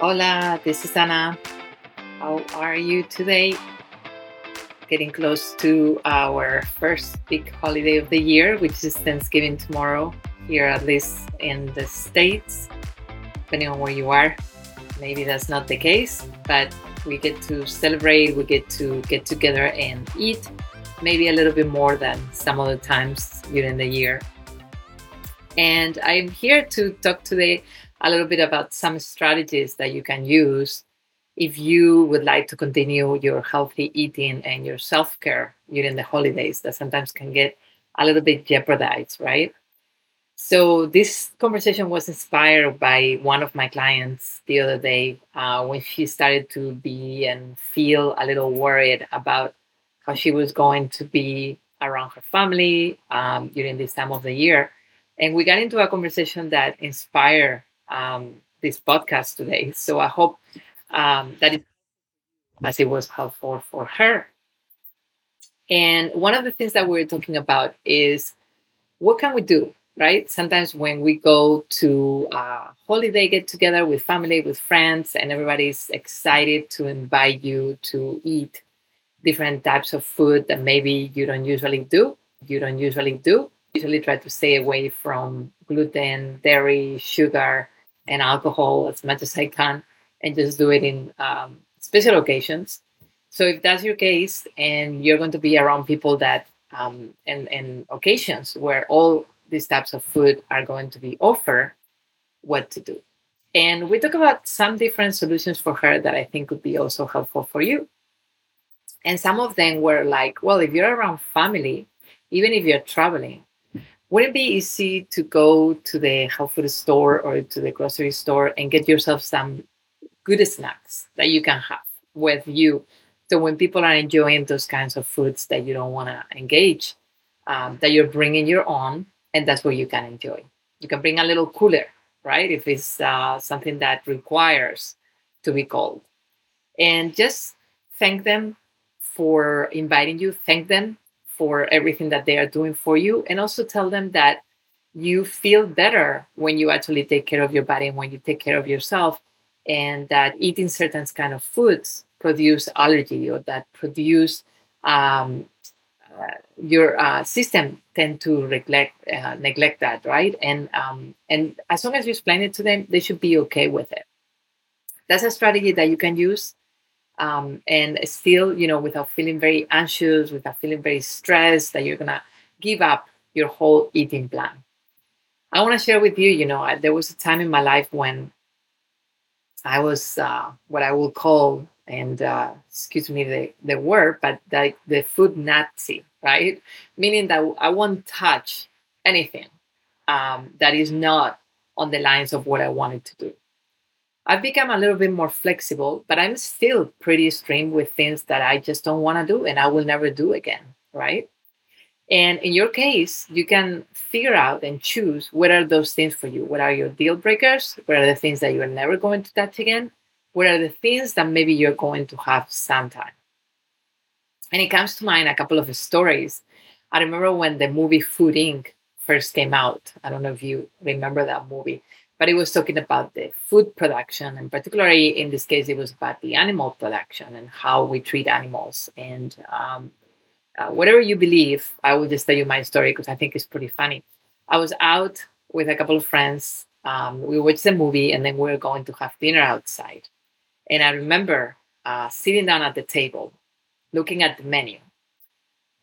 Hola, this is Ana. How are you today? Getting close to our first big holiday of the year, which is Thanksgiving tomorrow, here at least in the States, depending on where you are. Maybe that's not the case, but we get to celebrate, we get to get together and eat, maybe a little bit more than some other times during the year. And I'm here to talk today a little bit about some strategies that you can use if you would like to continue your healthy eating and your self care during the holidays that sometimes can get a little bit jeopardized, right? So, this conversation was inspired by one of my clients the other day uh, when she started to be and feel a little worried about how she was going to be around her family um, during this time of the year. And we got into a conversation that inspired um, this podcast today. So I hope um, that it, as it was helpful for her. And one of the things that we're talking about is what can we do, right? Sometimes when we go to a holiday get together with family, with friends, and everybody's excited to invite you to eat different types of food that maybe you don't usually do, you don't usually do. Usually try to stay away from gluten, dairy, sugar, and alcohol as much as I can and just do it in um, special occasions. So if that's your case and you're going to be around people that um, and, and occasions where all these types of food are going to be offered, what to do. And we talk about some different solutions for her that I think would be also helpful for you. And some of them were like, well, if you're around family, even if you're traveling, would it be easy to go to the health food store or to the grocery store and get yourself some good snacks that you can have with you? So when people are enjoying those kinds of foods that you don't want to engage, um, that you're bringing your own, and that's what you can enjoy. You can bring a little cooler, right? If it's uh, something that requires to be cold, and just thank them for inviting you. Thank them for everything that they are doing for you and also tell them that you feel better when you actually take care of your body and when you take care of yourself and that eating certain kind of foods produce allergy or that produce um, uh, your uh, system tend to neglect uh, neglect that right? And um, and as long as you explain it to them they should be okay with it. That's a strategy that you can use um, and still, you know, without feeling very anxious, without feeling very stressed that you're gonna give up your whole eating plan. I want to share with you, you know, I, there was a time in my life when I was uh, what I will call, and uh, excuse me the, the word, but like the food Nazi, right? Meaning that I won't touch anything um, that is not on the lines of what I wanted to do. I've become a little bit more flexible, but I'm still pretty extreme with things that I just don't want to do and I will never do again, right? And in your case, you can figure out and choose what are those things for you. What are your deal breakers? What are the things that you're never going to touch again? What are the things that maybe you're going to have sometime? And it comes to mind a couple of stories. I remember when the movie Food Inc. first came out. I don't know if you remember that movie but it was talking about the food production and particularly in this case it was about the animal production and how we treat animals. And um, uh, whatever you believe i will just tell you my story because i think it's pretty funny. I was out with a couple of friends um, we watched the movie and then we were going to have dinner outside. And i remember uh, sitting down at the table looking at the menu.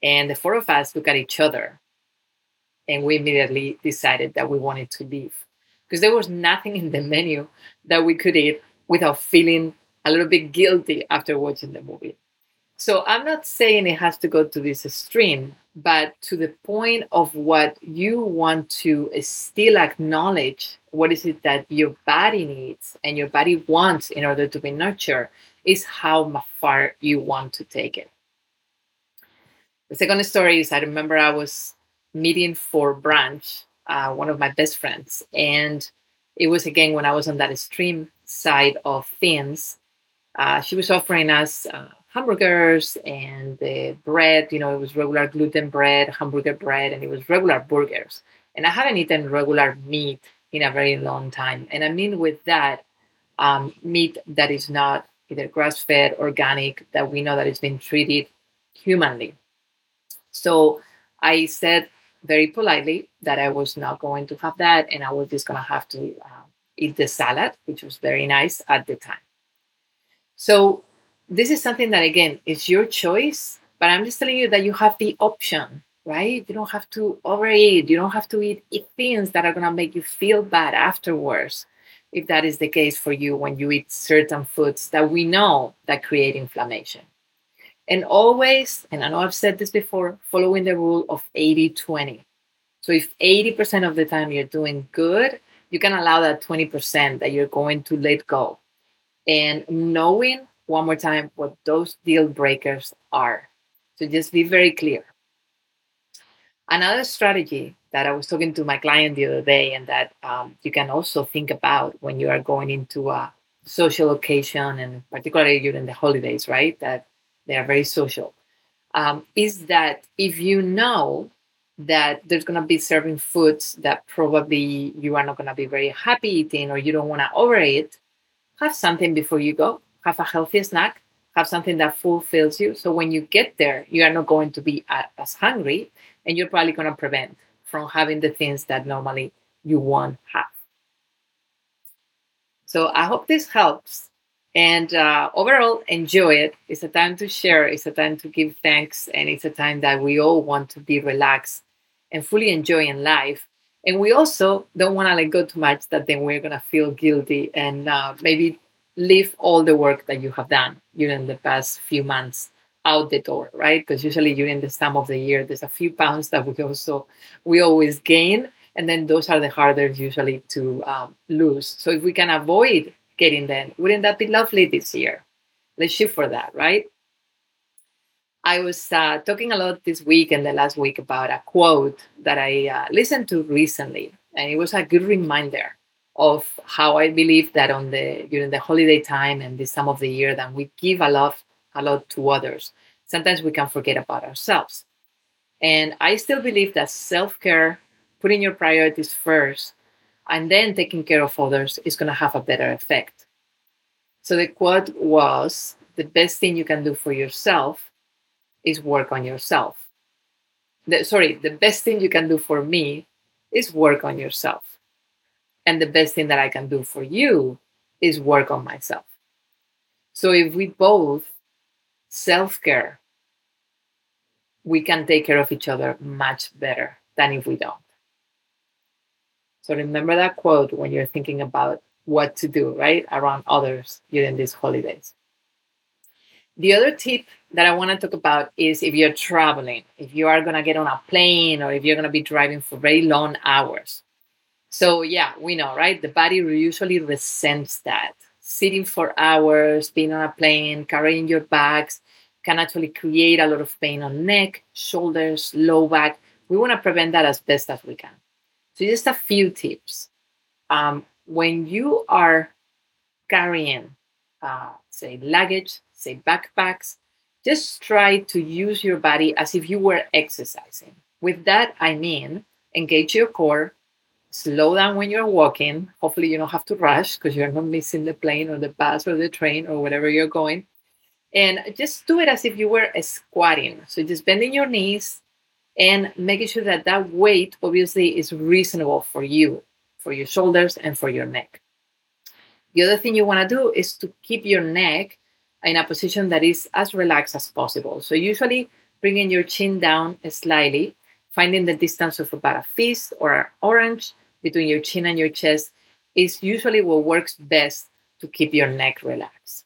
And the four of us look at each other and we immediately decided that we wanted to leave because there was nothing in the menu that we could eat without feeling a little bit guilty after watching the movie. So I'm not saying it has to go to this extreme, but to the point of what you want to still acknowledge what is it that your body needs and your body wants in order to be nurtured is how far you want to take it. The second story is I remember I was meeting for brunch uh, one of my best friends. And it was again when I was on that extreme side of things. Uh, she was offering us uh, hamburgers and the bread. You know, it was regular gluten bread, hamburger bread, and it was regular burgers. And I haven't eaten regular meat in a very long time. And I mean, with that, um, meat that is not either grass fed, organic, that we know that it's been treated humanly. So I said very politely that I was not going to have that and I was just going to have to uh, eat the salad, which was very nice at the time. So this is something that, again, is your choice, but I'm just telling you that you have the option, right? You don't have to overeat. You don't have to eat, eat things that are going to make you feel bad afterwards if that is the case for you when you eat certain foods that we know that create inflammation. And always, and I know I've said this before, following the rule of 80 20. So if 80% of the time you're doing good, you can allow that 20% that you're going to let go. And knowing one more time what those deal breakers are. So just be very clear. Another strategy that I was talking to my client the other day, and that um, you can also think about when you are going into a social occasion, and particularly during the holidays, right? That they are very social. Um, is that if you know that there's going to be serving foods that probably you are not going to be very happy eating or you don't want to overeat, have something before you go. Have a healthy snack. Have something that fulfills you. So when you get there, you are not going to be as hungry and you're probably going to prevent from having the things that normally you won't have. So I hope this helps. And uh, overall, enjoy it. It's a time to share, it's a time to give thanks, and it's a time that we all want to be relaxed and fully enjoying life. And we also don't want to let go too much that then we're going to feel guilty and uh, maybe leave all the work that you have done during the past few months out the door, right? Because usually during this time of the year, there's a few pounds that we also we always gain, and then those are the harder usually to um, lose. So if we can avoid getting them, wouldn't that be lovely this year? Let's shoot for that, right? I was uh, talking a lot this week and the last week about a quote that I uh, listened to recently, and it was a good reminder of how I believe that on the during the holiday time and this time of the year that we give a lot a lot to others. Sometimes we can forget about ourselves. And I still believe that self care, putting your priorities first, and then taking care of others is going to have a better effect. So the quote was the best thing you can do for yourself is work on yourself. The, sorry, the best thing you can do for me is work on yourself. And the best thing that I can do for you is work on myself. So if we both self care, we can take care of each other much better than if we don't. So remember that quote when you're thinking about what to do, right, around others during these holidays. The other tip that I want to talk about is if you're traveling, if you are going to get on a plane or if you're going to be driving for very long hours. So, yeah, we know, right? The body usually resents that sitting for hours, being on a plane, carrying your bags can actually create a lot of pain on neck, shoulders, low back. We want to prevent that as best as we can. So, just a few tips. Um, when you are carrying, uh, say, luggage, say, backpacks, just try to use your body as if you were exercising. With that, I mean engage your core, slow down when you're walking. Hopefully, you don't have to rush because you're not missing the plane or the bus or the train or whatever you're going. And just do it as if you were squatting. So just bending your knees and making sure that that weight obviously is reasonable for you, for your shoulders and for your neck. The other thing you want to do is to keep your neck in a position that is as relaxed as possible. So usually bringing your chin down slightly, finding the distance of about a fist or an orange between your chin and your chest is usually what works best to keep your neck relaxed.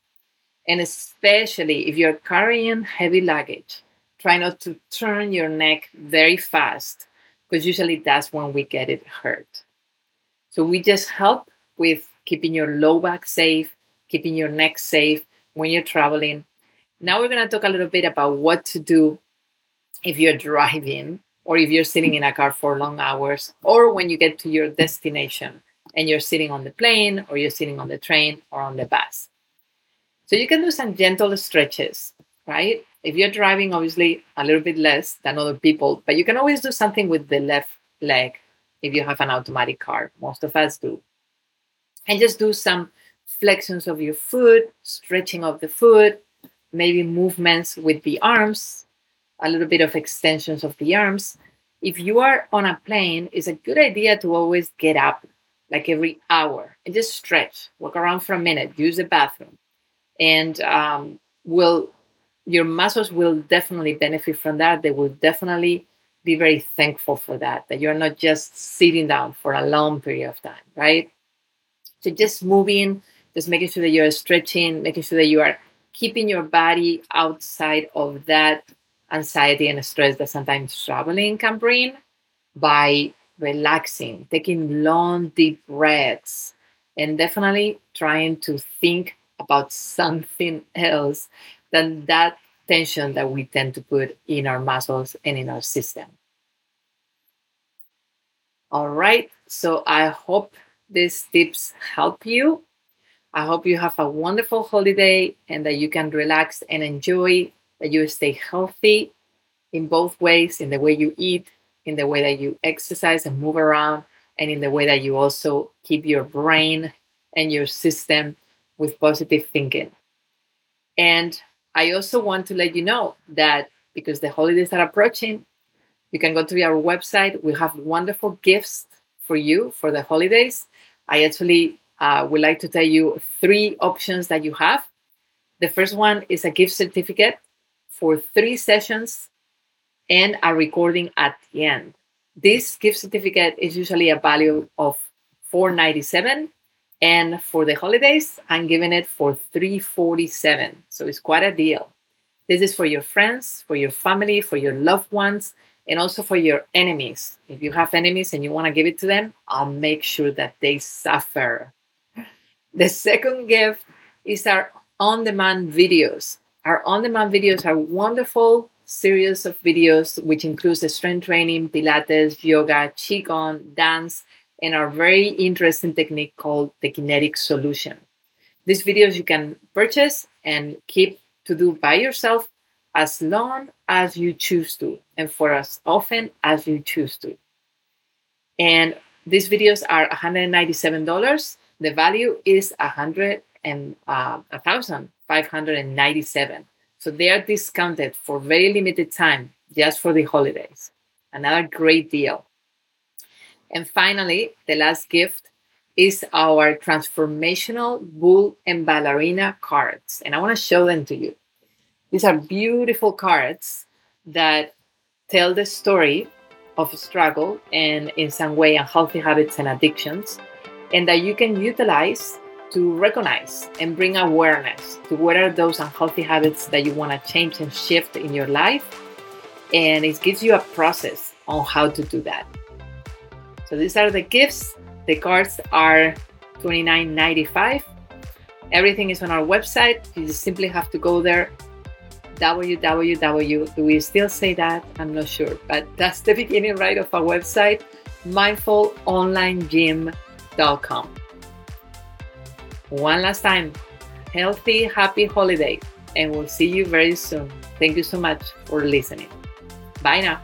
And especially if you're carrying heavy luggage, try not to turn your neck very fast because usually that's when we get it hurt. So we just help with keeping your low back safe, keeping your neck safe when you're traveling. Now we're going to talk a little bit about what to do if you're driving or if you're sitting in a car for long hours, or when you get to your destination and you're sitting on the plane, or you're sitting on the train, or on the bus. So you can do some gentle stretches, right? If you're driving, obviously a little bit less than other people, but you can always do something with the left leg if you have an automatic car. Most of us do. And just do some flexions of your foot, stretching of the foot, maybe movements with the arms, a little bit of extensions of the arms. If you are on a plane, it's a good idea to always get up like every hour and just stretch, walk around for a minute, use the bathroom, and um, will your muscles will definitely benefit from that. They will definitely be very thankful for that. That you're not just sitting down for a long period of time, right? So just moving, just making sure that you're stretching, making sure that you are keeping your body outside of that anxiety and stress that sometimes traveling can bring by relaxing, taking long, deep breaths, and definitely trying to think about something else than that tension that we tend to put in our muscles and in our system. All right, so I hope these tips help you. I hope you have a wonderful holiday and that you can relax and enjoy, that you stay healthy in both ways in the way you eat, in the way that you exercise and move around, and in the way that you also keep your brain and your system with positive thinking. And I also want to let you know that because the holidays are approaching, you can go to our website. We have wonderful gifts for you for the holidays. I actually uh, would like to tell you three options that you have. The first one is a gift certificate for three sessions and a recording at the end. This gift certificate is usually a value of 497 and for the holidays i'm giving it for 347 so it's quite a deal. This is for your friends for your family for your loved ones and also for your enemies. If you have enemies and you want to give it to them i'll make sure that they suffer. The second gift is our on-demand videos. Our on-demand videos are wonderful series of videos which includes the strength training pilates yoga qigong dance and our very interesting technique called the kinetic solution. These videos you can purchase and keep to do by yourself as long as you choose to and for as often as you choose to. And these videos are $197. The value is a hundred and uh. So they are discounted for very limited time, just for the holidays. Another great deal. And finally, the last gift is our transformational bull and ballerina cards. And I want to show them to you. These are beautiful cards that tell the story of struggle and, in some way, unhealthy habits and addictions, and that you can utilize to recognize and bring awareness to what are those unhealthy habits that you want to change and shift in your life. And it gives you a process on how to do that. So these are the gifts. The cards are $29.95. Everything is on our website. You just simply have to go there. www. Do we still say that? I'm not sure, but that's the beginning, right, of our website, mindfulonlinegym.com. One last time, healthy, happy holiday, and we'll see you very soon. Thank you so much for listening. Bye now.